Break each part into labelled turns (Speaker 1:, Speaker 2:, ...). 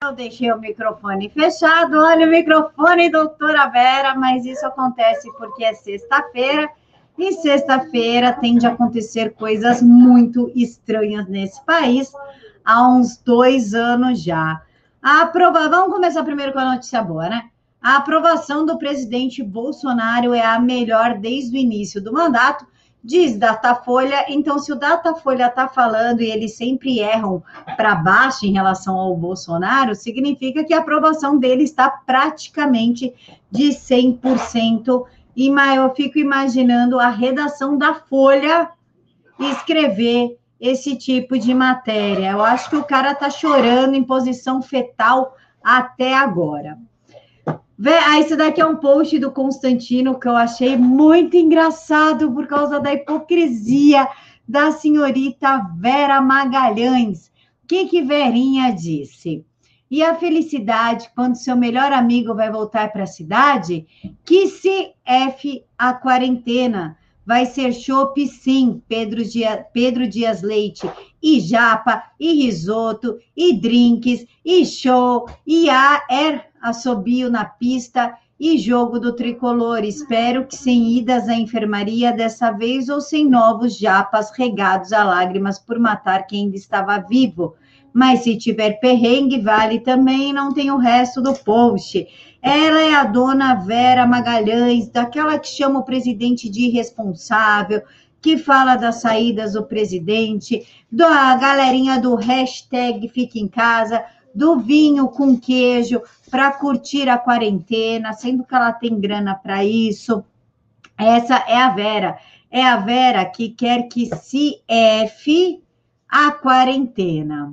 Speaker 1: Eu deixei o microfone fechado. Olha o microfone, doutora Vera, mas isso acontece porque é sexta-feira. E sexta-feira tende a acontecer coisas muito estranhas nesse país há uns dois anos já. A aprova... Vamos começar primeiro com a notícia boa, né? A aprovação do presidente Bolsonaro é a melhor desde o início do mandato diz Datafolha. Então, se o Datafolha está falando e eles sempre erram para baixo em relação ao Bolsonaro, significa que a aprovação dele está praticamente de 100%. E eu fico imaginando a redação da Folha escrever esse tipo de matéria. Eu acho que o cara está chorando em posição fetal até agora. Ah, esse daqui é um post do Constantino que eu achei muito engraçado por causa da hipocrisia da senhorita Vera Magalhães. O que, que Verinha disse? E a felicidade quando seu melhor amigo vai voltar para a cidade? Que se F a quarentena. Vai ser chopp, sim, Pedro Dias, Pedro Dias Leite. E japa, e risoto, e drinks, e show, e a er assobio na pista e jogo do tricolor. Espero que sem idas à enfermaria dessa vez ou sem novos japas regados a lágrimas por matar quem ainda estava vivo. Mas se tiver perrengue, vale também, não tem o resto do post. Ela é a dona Vera Magalhães, daquela que chama o presidente de irresponsável, que fala das saídas do presidente, da galerinha do hashtag Fica em Casa, do vinho com queijo para curtir a quarentena, sendo que ela tem grana para isso. Essa é a Vera. É a Vera que quer que se F a quarentena.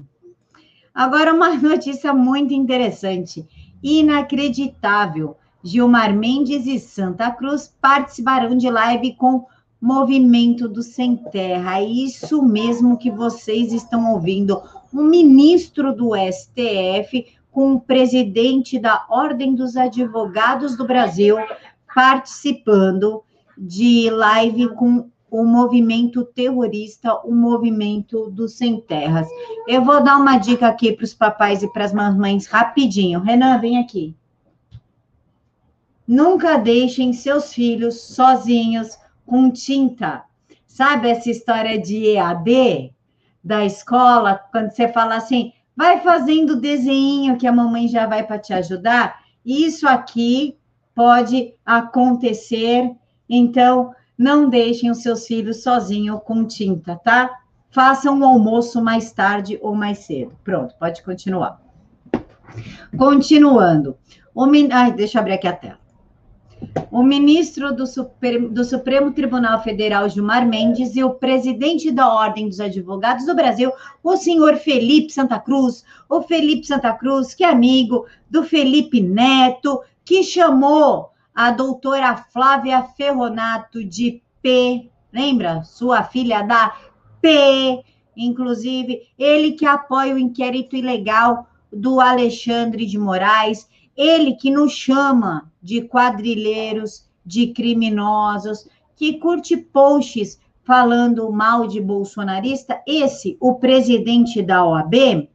Speaker 1: Agora, uma notícia muito interessante, inacreditável. Gilmar Mendes e Santa Cruz participarão de live com Movimento do Sem Terra. É isso mesmo que vocês estão ouvindo um ministro do STF com o presidente da Ordem dos Advogados do Brasil participando de live com o movimento terrorista, o movimento dos sem terras. Eu vou dar uma dica aqui para os papais e para as mamães rapidinho. Renan, vem aqui. Nunca deixem seus filhos sozinhos com tinta. Sabe essa história de EAD? Da escola, quando você fala assim, vai fazendo desenho que a mamãe já vai para te ajudar, isso aqui pode acontecer, então não deixem os seus filhos sozinhos com tinta, tá? Façam o almoço mais tarde ou mais cedo. Pronto, pode continuar. Continuando. Ai, deixa eu abrir aqui a tela. O ministro do, Super, do Supremo Tribunal Federal, Gilmar Mendes, e o presidente da Ordem dos Advogados do Brasil, o senhor Felipe Santa Cruz. O Felipe Santa Cruz, que é amigo do Felipe Neto, que chamou a doutora Flávia Ferronato de P. Lembra? Sua filha da P. Inclusive, ele que apoia o inquérito ilegal do Alexandre de Moraes ele que nos chama de quadrilheiros, de criminosos, que curte posts falando mal de bolsonarista, esse, o presidente da OAB,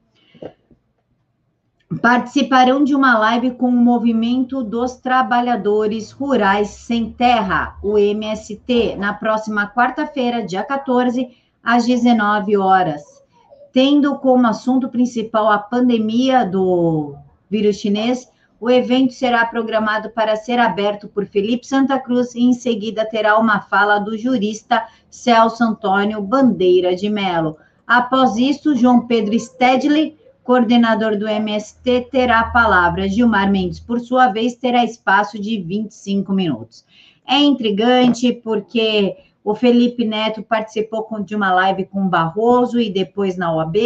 Speaker 1: participarão de uma live com o Movimento dos Trabalhadores Rurais Sem Terra, o MST, na próxima quarta-feira, dia 14, às 19 horas, tendo como assunto principal a pandemia do vírus chinês o evento será programado para ser aberto por Felipe Santa Cruz e em seguida terá uma fala do jurista Celso Antônio Bandeira de Melo. Após isso, João Pedro Stedley, coordenador do MST, terá a palavra. Gilmar Mendes, por sua vez, terá espaço de 25 minutos. É intrigante porque o Felipe Neto participou de uma live com Barroso e depois na OAB,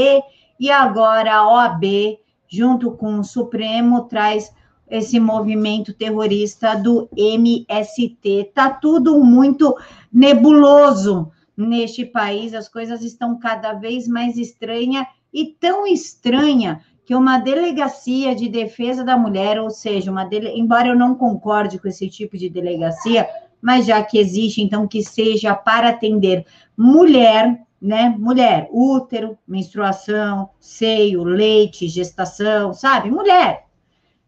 Speaker 1: e agora a OAB, junto com o Supremo, traz esse movimento terrorista do MST. Tá tudo muito nebuloso neste país, as coisas estão cada vez mais estranhas e tão estranha que uma delegacia de defesa da mulher, ou seja, uma dele... embora eu não concorde com esse tipo de delegacia, mas já que existe, então que seja para atender mulher, né? Mulher, útero, menstruação, seio, leite, gestação, sabe? Mulher.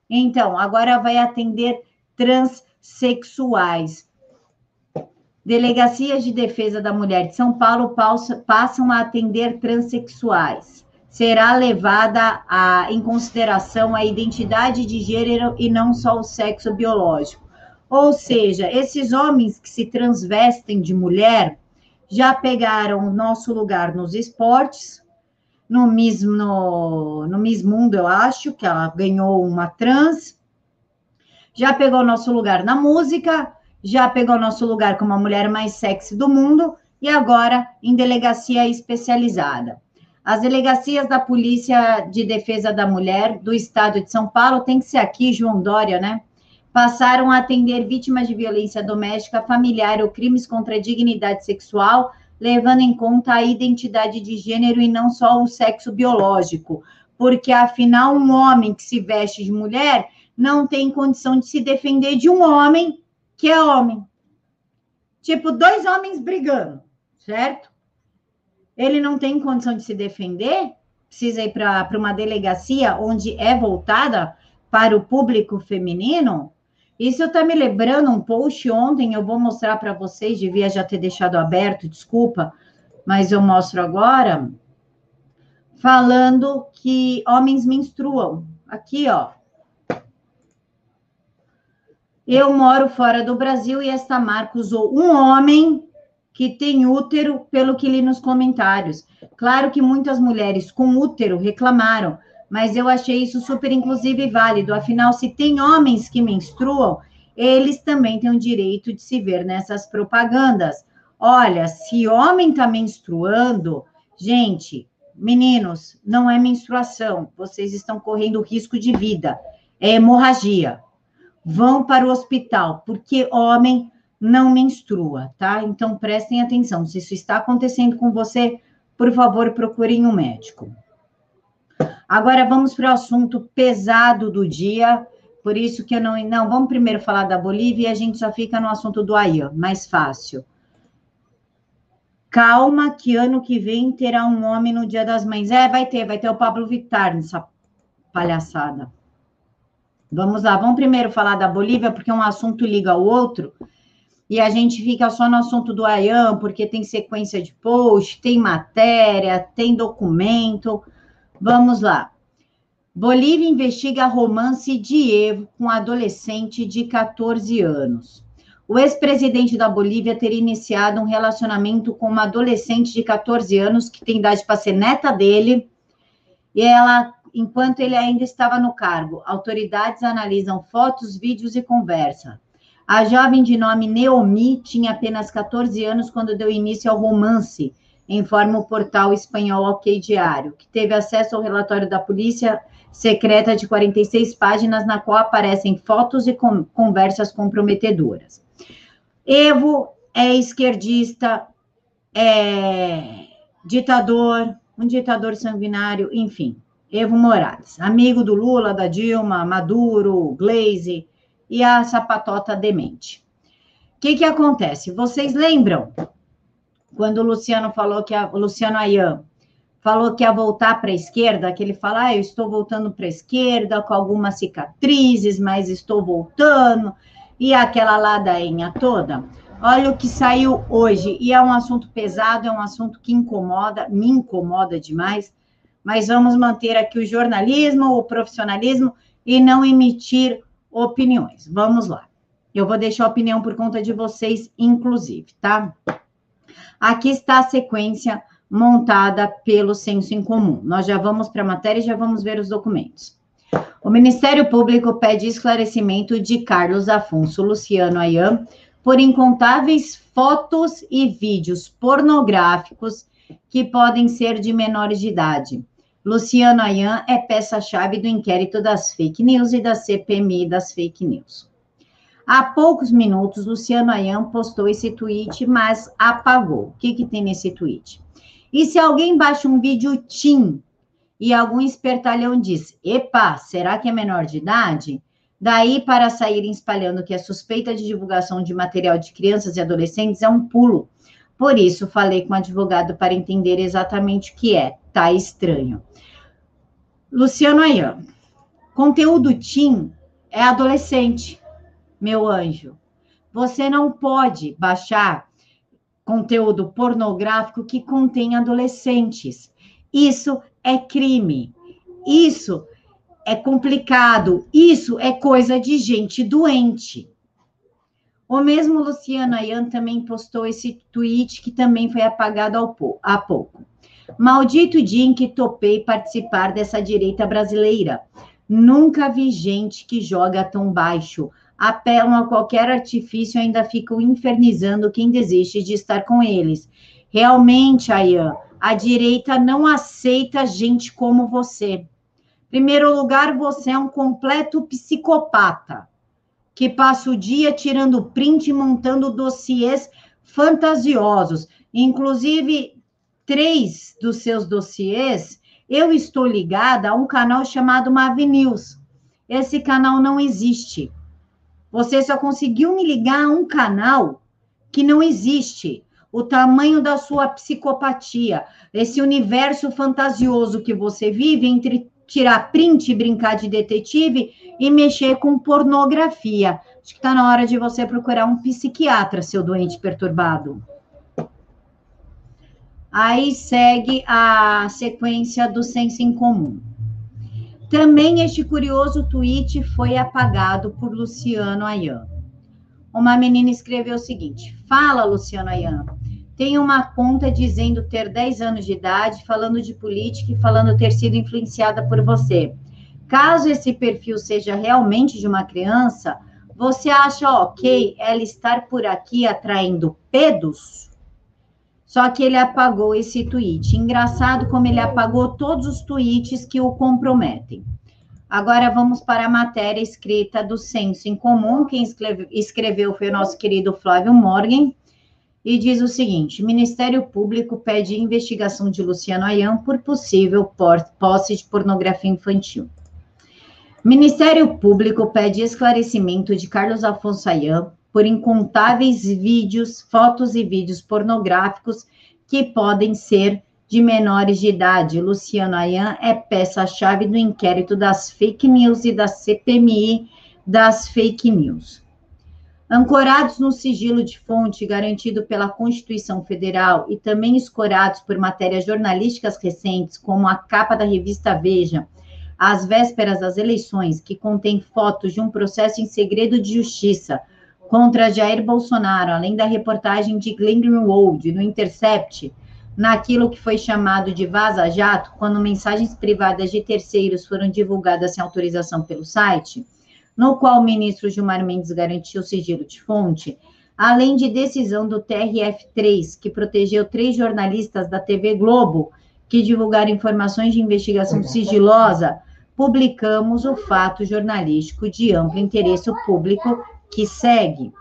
Speaker 1: Então, agora vai atender transexuais. Delegacias de Defesa da Mulher de São Paulo passam a atender transexuais. Será levada a, em consideração a identidade de gênero e não só o sexo biológico. Ou seja, esses homens que se transvestem de mulher já pegaram o nosso lugar nos esportes, no mesmo no, no Miss Mundo, eu acho, que ela ganhou uma trans, já pegou nosso lugar na música, já pegou nosso lugar como a mulher mais sexy do mundo e agora em delegacia especializada. As delegacias da Polícia de Defesa da Mulher do Estado de São Paulo, tem que ser aqui, João Dória, né? passaram a atender vítimas de violência doméstica, familiar ou crimes contra a dignidade sexual, levando em conta a identidade de gênero e não só o sexo biológico. Porque, afinal, um homem que se veste de mulher não tem condição de se defender de um homem que é homem. Tipo, dois homens brigando, certo? Ele não tem condição de se defender, precisa ir para uma delegacia onde é voltada para o público feminino, isso está me lembrando um post ontem, eu vou mostrar para vocês, devia já ter deixado aberto, desculpa, mas eu mostro agora, falando que homens menstruam. Aqui, ó. Eu moro fora do Brasil e esta marca usou um homem que tem útero, pelo que li nos comentários. Claro que muitas mulheres com útero reclamaram, mas eu achei isso super inclusive válido. Afinal, se tem homens que menstruam, eles também têm o direito de se ver nessas propagandas. Olha, se homem está menstruando, gente, meninos, não é menstruação, vocês estão correndo risco de vida, é hemorragia. Vão para o hospital, porque homem não menstrua, tá? Então prestem atenção. Se isso está acontecendo com você, por favor, procurem um médico. Agora vamos para o assunto pesado do dia. Por isso que eu não. Não, vamos primeiro falar da Bolívia e a gente só fica no assunto do AIA, mais fácil. Calma, que ano que vem terá um homem no Dia das Mães. É, vai ter, vai ter o Pablo Vittar nessa palhaçada. Vamos lá, vamos primeiro falar da Bolívia, porque um assunto liga ao outro, e a gente fica só no assunto do AIAM, porque tem sequência de post, tem matéria, tem documento. Vamos lá. Bolívia investiga romance de Evo com adolescente de 14 anos. O ex-presidente da Bolívia teria iniciado um relacionamento com uma adolescente de 14 anos que tem idade para ser neta dele, e ela, enquanto ele ainda estava no cargo, autoridades analisam fotos, vídeos e conversa. A jovem de nome Neomi tinha apenas 14 anos quando deu início ao romance informa o portal espanhol OK Diário, que teve acesso ao relatório da polícia secreta de 46 páginas, na qual aparecem fotos e com, conversas comprometedoras. Evo é esquerdista, é ditador, um ditador sanguinário, enfim. Evo Morales, amigo do Lula, da Dilma, Maduro, Glaze e a sapatota demente. O que, que acontece? Vocês lembram quando o Luciano falou que a, o Luciano Ayan falou que ia voltar para a esquerda, que ele fala, ah, eu estou voltando para a esquerda com algumas cicatrizes, mas estou voltando, e aquela ladainha toda. Olha o que saiu hoje, e é um assunto pesado, é um assunto que incomoda, me incomoda demais, mas vamos manter aqui o jornalismo, o profissionalismo e não emitir opiniões. Vamos lá. Eu vou deixar a opinião por conta de vocês, inclusive, tá? Aqui está a sequência montada pelo senso em comum. Nós já vamos para a matéria e já vamos ver os documentos. O Ministério Público pede esclarecimento de Carlos Afonso Luciano Ayan por incontáveis fotos e vídeos pornográficos que podem ser de menores de idade. Luciano Ayan é peça-chave do inquérito das fake news e da CPMI das fake news. Há poucos minutos, Luciano Ayan postou esse tweet, mas apagou. O que, que tem nesse tweet? E se alguém baixa um vídeo TIM e algum espertalhão diz: Epa, será que é menor de idade? Daí para saírem espalhando que é suspeita de divulgação de material de crianças e adolescentes é um pulo, Por isso, falei com o advogado para entender exatamente o que é. Tá estranho. Luciano Ayan, conteúdo Tim é adolescente, meu anjo. Você não pode baixar conteúdo pornográfico que contém adolescentes. Isso é crime. Isso é complicado. Isso é coisa de gente doente. O mesmo Luciano Ayan também postou esse tweet que também foi apagado há pouco. Maldito dia em que topei participar dessa direita brasileira. Nunca vi gente que joga tão baixo. Apelam a qualquer artifício e ainda ficam infernizando quem desiste de estar com eles. Realmente, Ayan, a direita não aceita gente como você. Primeiro lugar, você é um completo psicopata que passa o dia tirando print e montando dossiês fantasiosos. Inclusive, três dos seus dossiês, eu estou ligada a um canal chamado Mavi News. Esse canal não existe. Você só conseguiu me ligar a um canal que não existe. O tamanho da sua psicopatia, esse universo fantasioso que você vive entre tirar print e brincar de detetive e mexer com pornografia. Acho que está na hora de você procurar um psiquiatra, seu doente perturbado. Aí segue a sequência do senso em comum. Também este curioso tweet foi apagado por Luciano Ayan. Uma menina escreveu o seguinte: Fala, Luciano Ayan. Tem uma conta dizendo ter 10 anos de idade, falando de política e falando ter sido influenciada por você. Caso esse perfil seja realmente de uma criança, você acha ok ela estar por aqui atraindo pedos? Só que ele apagou esse tweet. Engraçado como ele apagou todos os tweets que o comprometem. Agora vamos para a matéria escrita do Senso em Comum. Quem escreveu foi o nosso querido Flávio Morgan. E diz o seguinte: Ministério Público pede investigação de Luciano Ayan por possível posse de pornografia infantil. Ministério Público pede esclarecimento de Carlos Afonso Ayan por incontáveis vídeos, fotos e vídeos pornográficos que podem ser de menores de idade. Luciano Ayan é peça-chave do inquérito das fake news e da CPMI das fake news. Ancorados no sigilo de fonte garantido pela Constituição Federal e também escorados por matérias jornalísticas recentes, como a capa da revista Veja, às vésperas das eleições, que contém fotos de um processo em segredo de justiça contra Jair Bolsonaro, além da reportagem de Glenn Greenwald no Intercept, naquilo que foi chamado de Vaza Jato, quando mensagens privadas de terceiros foram divulgadas sem autorização pelo site, no qual o ministro Gilmar Mendes garantiu sigilo de fonte, além de decisão do TRF3, que protegeu três jornalistas da TV Globo que divulgaram informações de investigação sigilosa publicamos o fato jornalístico de amplo interesse público que segue.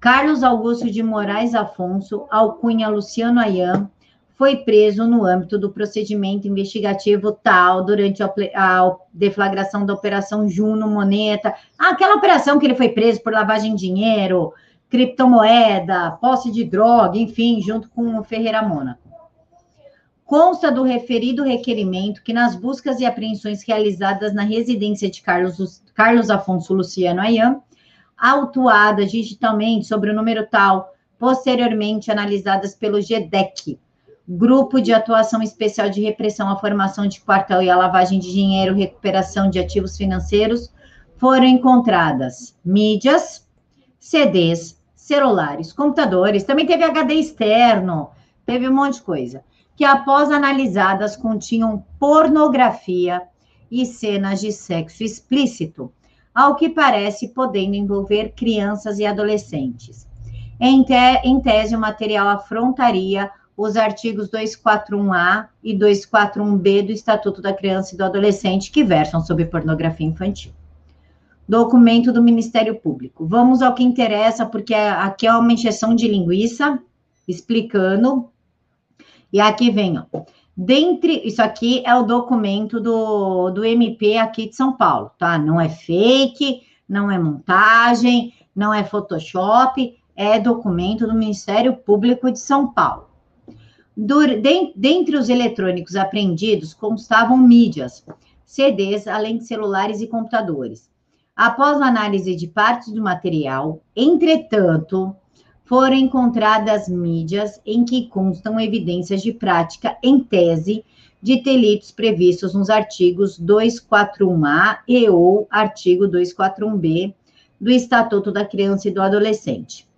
Speaker 1: Carlos Augusto de Moraes Afonso, alcunha Luciano Ayan, foi preso no âmbito do procedimento investigativo tal, durante a, deflagração da Operação Juno Moneta, aquela operação que ele foi preso por lavagem de dinheiro, criptomoeda, posse de droga, enfim, junto com o Ferreira Mônaco. Consta do referido requerimento que nas buscas e apreensões realizadas na residência de Carlos, Carlos Afonso Luciano Ayan, autuadas digitalmente sobre o número tal, posteriormente analisadas pelo GDEC, Grupo de Atuação Especial de Repressão à Formação de Quartel e à Lavagem de Dinheiro, Recuperação de Ativos Financeiros, foram encontradas mídias, CDs, celulares, computadores, também teve HD externo, teve um monte de coisa que, após analisadas, continham pornografia e cenas de sexo explícito, ao que parece podendo envolver crianças e adolescentes. Em, te, em tese, o material afrontaria os artigos 241A e 241B do Estatuto da Criança e do Adolescente, que versam sobre pornografia infantil. Documento do Ministério Público. Vamos ao que interessa, porque aqui é uma injeção de linguiça, explicando e aqui vem, ó. Dentre, isso aqui é o documento do, do MP aqui de São Paulo, tá? Não é fake, não é montagem, não é Photoshop, é documento do Ministério Público de São Paulo. dentre os eletrônicos apreendidos constavam mídias, CDs, além de celulares e computadores. Após análise de partes do material, entretanto, foram encontradas mídias em que constam evidências de prática em tese de delitos previstos nos artigos 241A e ou artigo 241B do Estatuto da Criança e do Adolescente.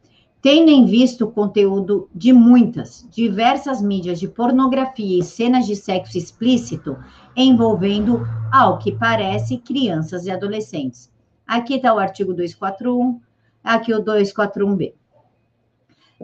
Speaker 1: Tendo em vista o conteúdo de muitas, diversas mídias de pornografia e cenas de sexo explícito envolvendo, ao que parece, crianças e adolescentes. Aqui está o artigo 241, aqui o 241B.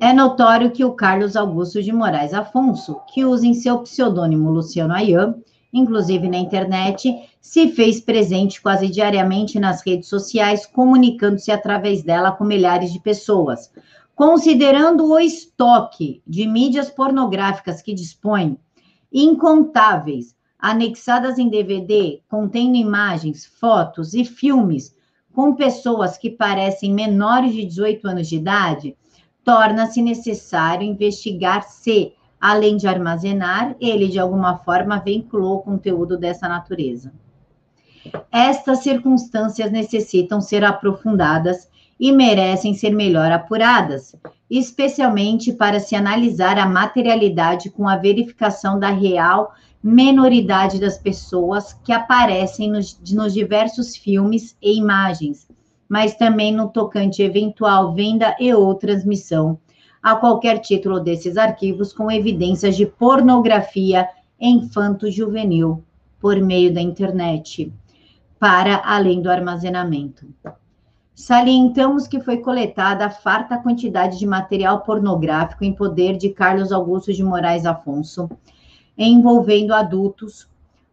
Speaker 1: É notório que o Carlos Augusto de Moraes Afonso, que usa em seu pseudônimo Luciano Ayan, inclusive na internet, se fez presente quase diariamente nas redes sociais, comunicando-se através dela com milhares de pessoas. Considerando o estoque de mídias pornográficas que dispõe, incontáveis, anexadas em DVD, contendo imagens, fotos e filmes com pessoas que parecem menores de 18 anos de idade, torna-se necessário investigar se, além de armazenar, ele de alguma forma vinculou conteúdo dessa natureza. Estas circunstâncias necessitam ser aprofundadas e merecem ser melhor apuradas, especialmente para se analisar a materialidade com a verificação da real menoridade das pessoas que aparecem nos, nos diversos filmes e imagens, mas também no tocante eventual venda e ou transmissão a qualquer título desses arquivos com evidências de pornografia infanto-juvenil por meio da internet, para além do armazenamento. Salientamos que foi coletada a farta quantidade de material pornográfico em poder de Carlos Augusto de Moraes Afonso, envolvendo adultos,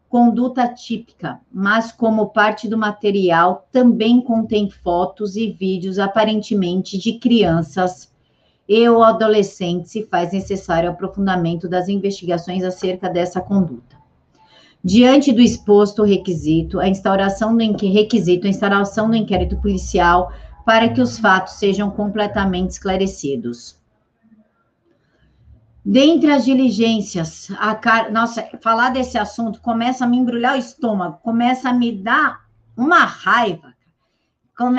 Speaker 1: conduta típica, mas como parte do material também contém fotos e vídeos aparentemente de crianças e ou adolescentes e faz necessário aprofundamento das investigações acerca dessa conduta. Diante do exposto requisito, a instauração do requisito, a instauração do inquérito policial para que os fatos sejam completamente esclarecidos. Dentre as diligências, a car... nossa, falar desse assunto começa a me embrulhar o estômago, começa a me dar uma raiva.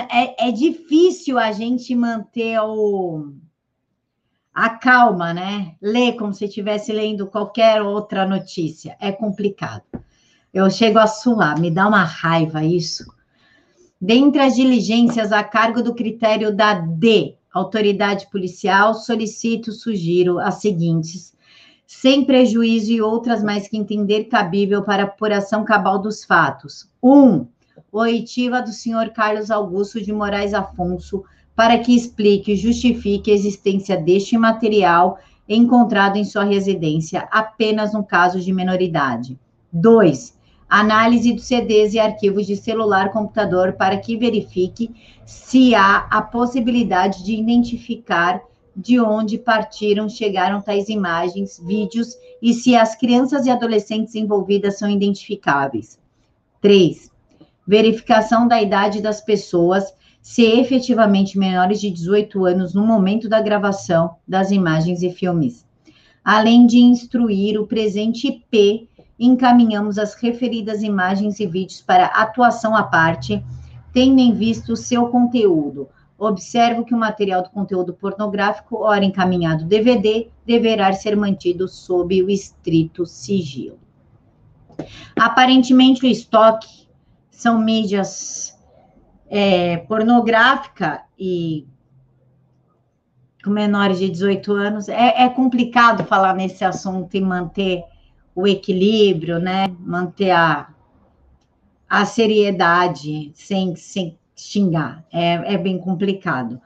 Speaker 1: É, é difícil a gente manter o... a calma, né? Ler como se estivesse lendo qualquer outra notícia. É complicado. Eu chego a suar, me dá uma raiva isso. Dentre as diligências a cargo do critério da D, autoridade policial, solicito, sugiro as seguintes, sem prejuízo e outras mais que entender cabível para apuração cabal dos fatos. Um, oitiva do senhor Carlos Augusto de Moraes Afonso, para que explique e justifique a existência deste material encontrado em sua residência apenas no caso de menoridade. Dois, análise dos CDs e arquivos de celular computador para que verifique se há a possibilidade de identificar de onde partiram, chegaram tais imagens, vídeos e se as crianças e adolescentes envolvidas são identificáveis. 3. Verificação da idade das pessoas, se efetivamente menores de 18 anos no momento da gravação das imagens e filmes. Além de instruir o presente IP encaminhamos as referidas imagens e vídeos para atuação à parte, tendo em vista o seu conteúdo. Observo que o material do conteúdo pornográfico, ora encaminhado DVD, deverá ser mantido sob o estrito sigilo. Aparentemente, o estoque são mídias é, pornográfica e com menores de 18 anos. É, é complicado falar nesse assunto e manter o equilíbrio, né? Manter a, a seriedade sem, sem xingar. É, é bem complicado.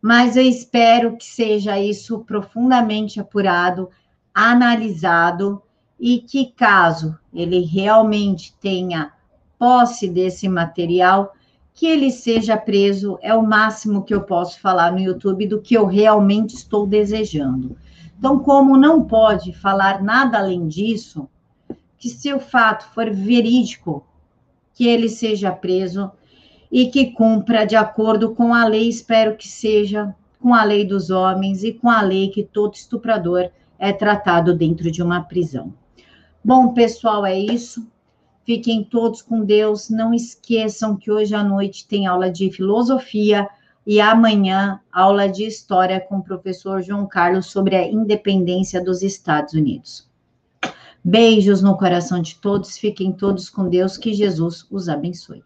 Speaker 1: Mas eu espero que seja isso profundamente apurado, analisado e que, caso ele realmente tenha posse desse material, que ele seja preso é o máximo que eu posso falar no YouTube do que eu realmente estou desejando. Então, como não pode falar nada além disso, que se o fato for verídico, que ele seja preso e que cumpra de acordo com a lei, espero que seja com a lei dos homens e com a lei que todo estuprador é tratado dentro de uma prisão. Bom, pessoal, é isso. Fiquem todos com Deus. Não esqueçam que hoje à noite tem aula de filosofia e amanhã aula de história com o professor João Carlos sobre a independência dos Estados Unidos. Beijos no coração de todos. Fiquem todos com Deus. Que Jesus os abençoe.